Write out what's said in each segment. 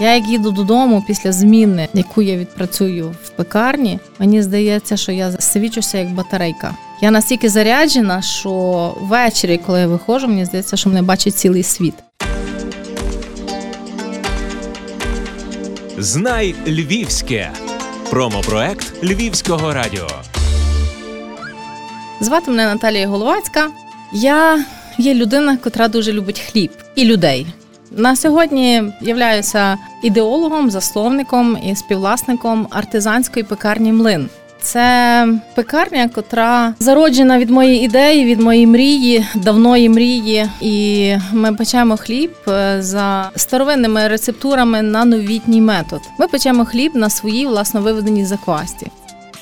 Я як їду додому після зміни, яку я відпрацюю в пекарні, мені здається, що я свічуся як батарейка. Я настільки заряджена, що ввечері, коли я виходжу, мені здається, що мене бачить цілий світ. Знай Львівське. Промопроект Львівського радіо. Звати мене Наталія Головацька. Я є людина, котра дуже любить хліб і людей. На сьогодні являюся ідеологом, засловником і співвласником артизанської пекарні Млин. Це пекарня, котра зароджена від моєї ідеї, від моєї мрії, давної мрії. І ми печемо хліб е, за старовинними рецептурами на новітній метод. Ми печемо хліб на своїй власно виведеній заквасті.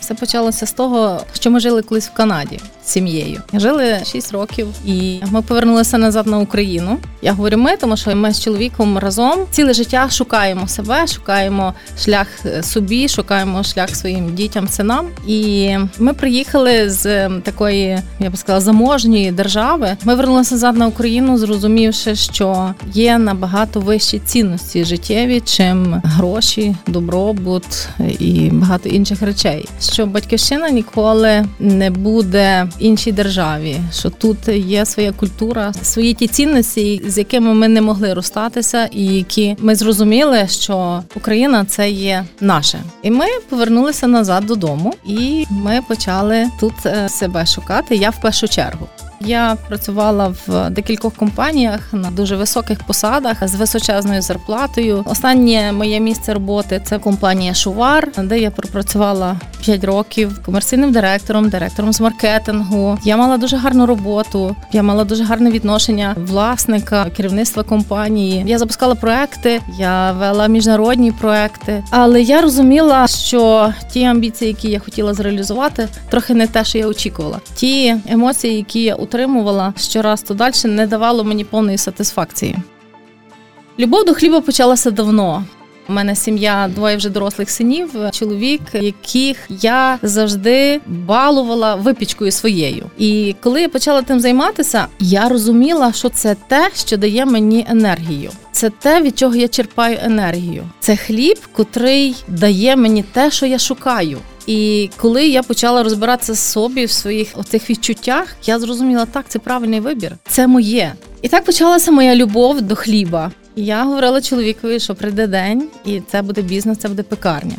Все почалося з того, що ми жили колись в Канаді з сім'єю. Жили 6 років, і ми повернулися назад на Україну. Я говорю, ми, тому що ми з чоловіком разом ціле життя шукаємо себе, шукаємо шлях е, собі, шукаємо шлях своїм дітям, синам. І ми приїхали з такої, я би сказала, заможньої держави. Ми вернулися назад на Україну, зрозумівши, що є набагато вищі цінності життєві, чим гроші, добробут і багато інших речей. Що батьківщина ніколи не буде іншій державі, що тут є своя культура, свої ті цінності, з якими ми не могли розстатися, і які ми зрозуміли, що Україна це є наше, і ми повернулися назад додому, і ми почали тут е, себе шукати. Я в першу чергу. Я працювала в декількох компаніях на дуже високих посадах з височезною зарплатою. Останнє моє місце роботи це компанія Шувар, де я пропрацювала 5 років комерційним директором, директором з маркетингу. Я мала дуже гарну роботу. Я мала дуже гарне відношення власника, керівництва компанії. Я запускала проекти, я вела міжнародні проекти. Але я розуміла, що ті амбіції, які я хотіла зреалізувати, трохи не те, що я очікувала. Ті емоції, які я утримувала щораз то далі, не давало мені повної сатисфакції. Любов до хліба почалася давно. У мене сім'я двоє вже дорослих синів, чоловік, яких я завжди балувала випічкою своєю. І коли я почала тим займатися, я розуміла, що це те, що дає мені енергію. Це те, від чого я черпаю енергію. Це хліб, котрий дає мені те, що я шукаю. І коли я почала розбиратися з собі в своїх оцих відчуттях, я зрозуміла, так це правильний вибір, це моє. І так почалася моя любов до хліба. Я говорила чоловікові, що прийде день, і це буде бізнес, це буде пекарня.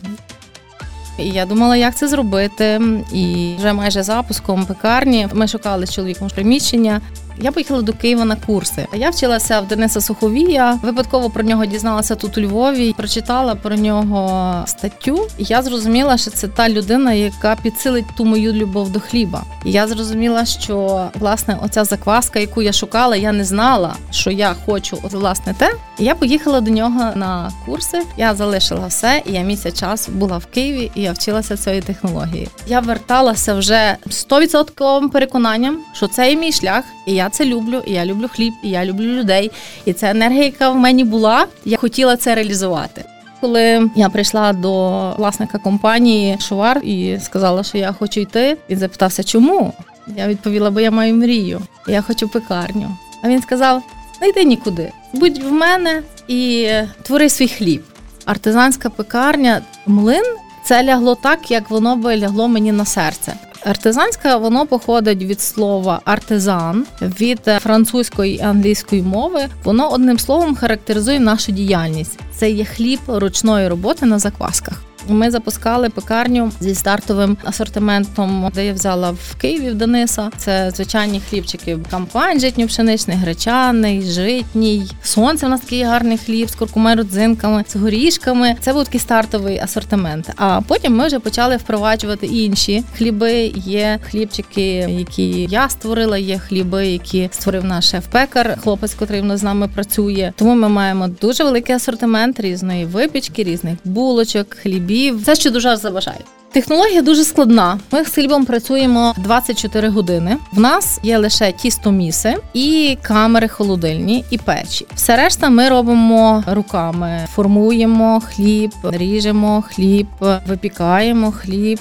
І я думала, як це зробити. І вже майже запуском пекарні ми шукали з чоловіком приміщення. Я поїхала до Києва на курси. Я вчилася в Дениса Суховія. Випадково про нього дізналася тут у Львові. Прочитала про нього статтю. І я зрозуміла, що це та людина, яка підсилить ту мою любов до хліба. І я зрозуміла, що власне оця закваска, яку я шукала, я не знала, що я хочу от власне те. І я поїхала до нього на курси. Я залишила все, і я місяць час була в Києві, і я вчилася цієї технології. Я верталася вже 100% переконанням, що це є мій шлях, і я це люблю, і я люблю хліб, і я люблю людей. І ця енергія, яка в мені була, я хотіла це реалізувати. Коли я прийшла до власника компанії Шувар і сказала, що я хочу йти, він запитався, чому? Я відповіла, бо я маю мрію, я хочу пекарню. А він сказав: не йди нікуди, будь в мене і твори свій хліб. Артизанська пекарня млин це лягло так, як воно би лягло мені на серце. Артизанське воно походить від слова артизан від французької і англійської мови. Воно одним словом характеризує нашу діяльність. Це є хліб ручної роботи на заквасках. Ми запускали пекарню зі стартовим асортиментом, де я взяла в Києві в Дениса. Це звичайні хлібчики. Кампань житньо-пшеничний, гречаний, житній. Сонце в нас такий гарний хліб з куркумою родзинками, з горішками. Це був такий стартовий асортимент. А потім ми вже почали впроваджувати інші хліби. Є хлібчики, які я створила. Є хліби, які створив наш шеф-пекар, хлопець, котрий з нами працює. Тому ми маємо дуже великий асортимент різної випічки, різних булочок, хлібів. Все, що дуже заважає. Технологія дуже складна. Ми з хлібом працюємо 24 години. В нас є лише тістоміси і камери холодильні, і печі. Все решта ми робимо руками, формуємо хліб, ріжемо хліб, випікаємо хліб,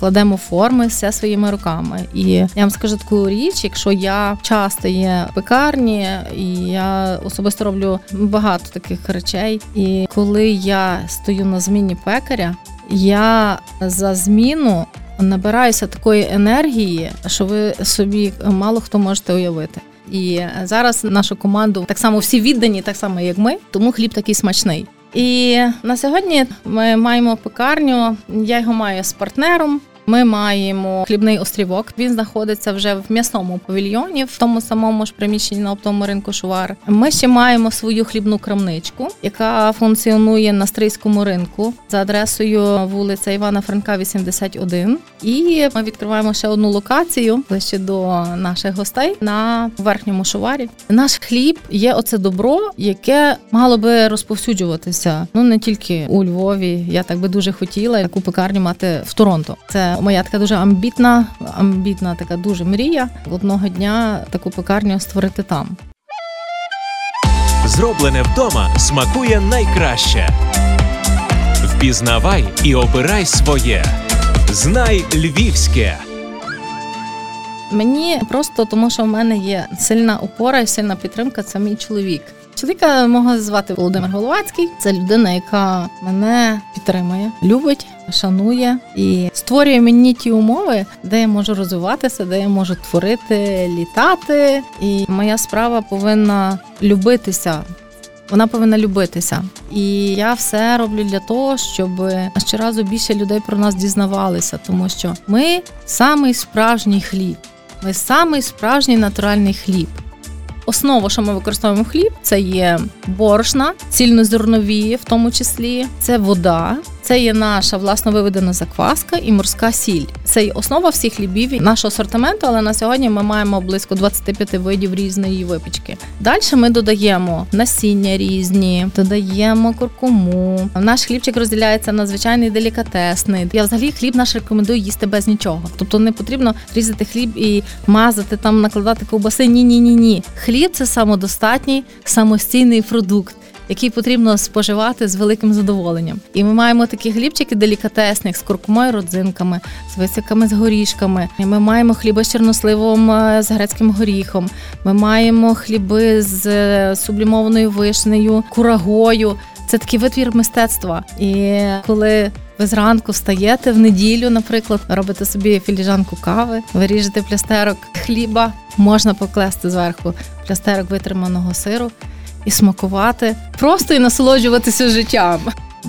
кладемо форми все своїми руками. І я вам скажу таку річ, якщо я часто є в пекарні, і я особисто роблю багато таких речей. І коли я стою на зміні пекаря я за зміну набираюся такої енергії, що ви собі мало хто можете уявити. І зараз нашу команду так само всі віддані, так само як ми, тому хліб такий смачний. І на сьогодні ми маємо пекарню. Я його маю з партнером. Ми маємо хлібний острівок. Він знаходиться вже в м'ясному павільйоні, в тому самому ж приміщенні на оптовому ринку Шувар. Ми ще маємо свою хлібну крамничку, яка функціонує на стрийському ринку за адресою вулиця Івана Франка, 81. І ми відкриваємо ще одну локацію ближче до наших гостей на верхньому шуварі. Наш хліб є оце добро, яке мало би розповсюджуватися. Ну не тільки у Львові. Я так би дуже хотіла яку пекарню мати в Торонто. Це моя така дуже амбітна, амбітна така дуже мрія одного дня таку пекарню створити там. Зроблене вдома смакує найкраще. Впізнавай і обирай своє. Знай львівське. Мені просто тому, що в мене є сильна опора і сильна підтримка. Це мій чоловік. Чоловіка мого звати Володимир Головацький. Це людина, яка мене підтримує, любить, шанує і створює мені ті умови, де я можу розвиватися, де я можу творити, літати. І моя справа повинна любитися. Вона повинна любитися, і я все роблю для того, щоб щоразу більше людей про нас дізнавалися, тому що ми самий справжній хліб, ми самий справжній натуральний хліб. Основа, що ми використовуємо хліб, це є борошна, цільнозернові, в тому числі, це вода, це є наша власно виведена закваска і морська сіль. Це є основа всіх хлібів нашого асортименту, але на сьогодні ми маємо близько 25 видів різної випічки. Далі ми додаємо насіння різні, додаємо куркуму. Наш хлібчик розділяється на звичайний делікатесний. Я взагалі хліб наш рекомендую їсти без нічого. Тобто не потрібно різати хліб і мазати там, накладати ковбаси. Ні, ні, ні, ні. Хліб це самодостатній самостійний продукт який потрібно споживати з великим задоволенням. І ми маємо такі хлібчики делікатесних з куркумою, родзинками, з висиками з горішками. І Ми маємо хліби з чорносливом е, з грецьким горіхом. Ми маємо хліби з е, сублімованою вишнею, курагою. Це такий витвір мистецтва. І коли ви зранку встаєте в неділю, наприклад, робите собі філіжанку кави, виріжете плястерок хліба, можна покласти зверху плястерок витриманого сиру і смакувати, просто і насолоджуватися життям.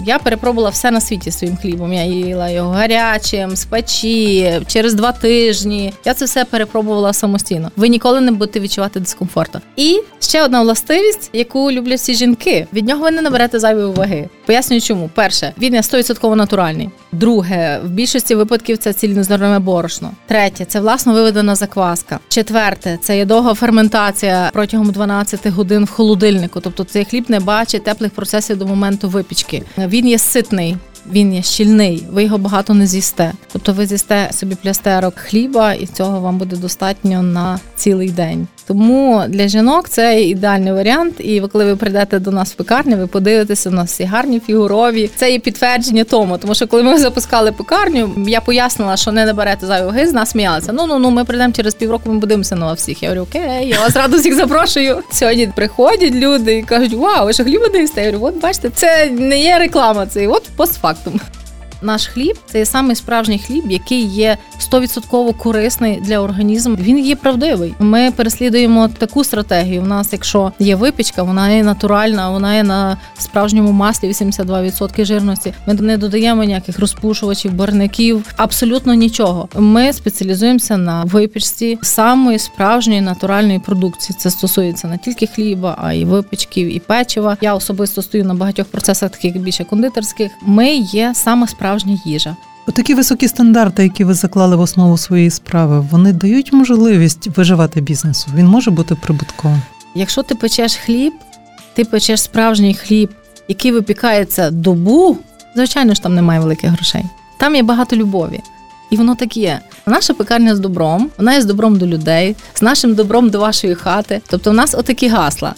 Я перепробувала все на світі своїм хлібом. Я їла його гарячим, з печі, через два тижні. Я це все перепробувала самостійно. Ви ніколи не будете відчувати дискомфорту. І ще одна властивість, яку люблять всі жінки. Від нього ви не наберете зайвої ваги. Пояснюю, чому перше він є 100% натуральний. Друге, в більшості випадків це цільнозернове борошно. Третє це власно виведена закваска. Четверте це є довга ферментація протягом 12 годин в холодильнику. Тобто цей хліб не бачить теплих процесів до моменту випічки. Він є ситний. Він є щільний, ви його багато не з'їсте. Тобто ви з'їсте собі плястерок хліба, і цього вам буде достатньо на цілий день. Тому для жінок це ідеальний варіант. І коли ви прийдете до нас в пекарню, ви подивитеся, у нас всі гарні фігурові. Це є підтвердження тому. Тому що коли ми запускали пекарню, я пояснила, що не наберете зайву ваги, з нас сміялися. Ну ну ну ми прийдемо через півроку. Ми подивимося на всіх. Я говорю, окей, я вас радо всіх запрошую. Сьогодні приходять люди і кажуть, вау, ви що хліба дивите? Я говорю, от бачите, це не є реклама, це от 怎么？Наш хліб це самий справжній хліб, який є 100% корисний для організму. Він є правдивий. Ми переслідуємо таку стратегію. У нас, якщо є випічка, вона є натуральна, вона є на справжньому маслі 82% жирності. Ми не додаємо ніяких розпушувачів, барників, абсолютно нічого. Ми спеціалізуємося на випічці самої справжньої натуральної продукції. Це стосується не тільки хліба, а й випічків і печива. Я особисто стою на багатьох процесах, таких більше кондитерських. Ми є саме справжні справжня їжа. Такі високі стандарти, які ви заклали в основу своєї справи, вони дають можливість виживати бізнесу. Він може бути прибутковим. Якщо ти печеш хліб, ти печеш справжній хліб, який випікається добу. Звичайно ж, там немає великих грошей. Там є багато любові. І воно так є. Наша пекарня з добром, вона є з добром до людей, з нашим добром до вашої хати. Тобто, у нас отакі гасла.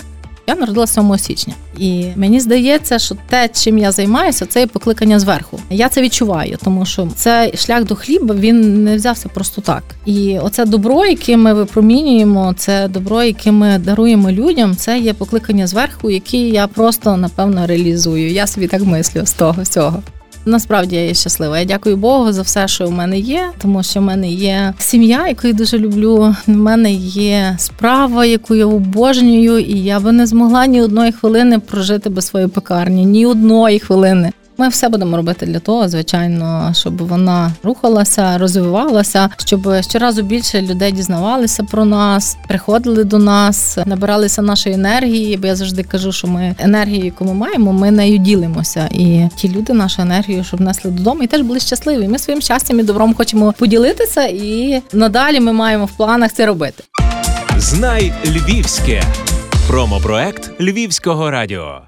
Я народилася 7 січня, і мені здається, що те, чим я займаюся, це є покликання зверху. Я це відчуваю, тому що цей шлях до хліба він не взявся просто так. І оце добро, яке ми випромінюємо, це добро, яке ми даруємо людям, це є покликання зверху, яке я просто напевно реалізую. Я собі так мислю з того всього. Насправді я є щаслива. Я дякую Богу за все, що в мене є, тому що в мене є сім'я, яку я дуже люблю. В мене є справа, яку я обожнюю, і я би не змогла ні одної хвилини прожити без своєї пекарні, ні одної хвилини. Ми все будемо робити для того, звичайно, щоб вона рухалася, розвивалася, щоб щоразу більше людей дізнавалися про нас, приходили до нас, набиралися нашої енергії. Бо я завжди кажу, що ми енергію, яку ми маємо, ми нею ділимося. І ті люди нашу енергію, щоб несли додому, і теж були щасливі. Ми своїм щастям і добром хочемо поділитися, і надалі ми маємо в планах це робити. Знай Львівське промопроект Львівського радіо.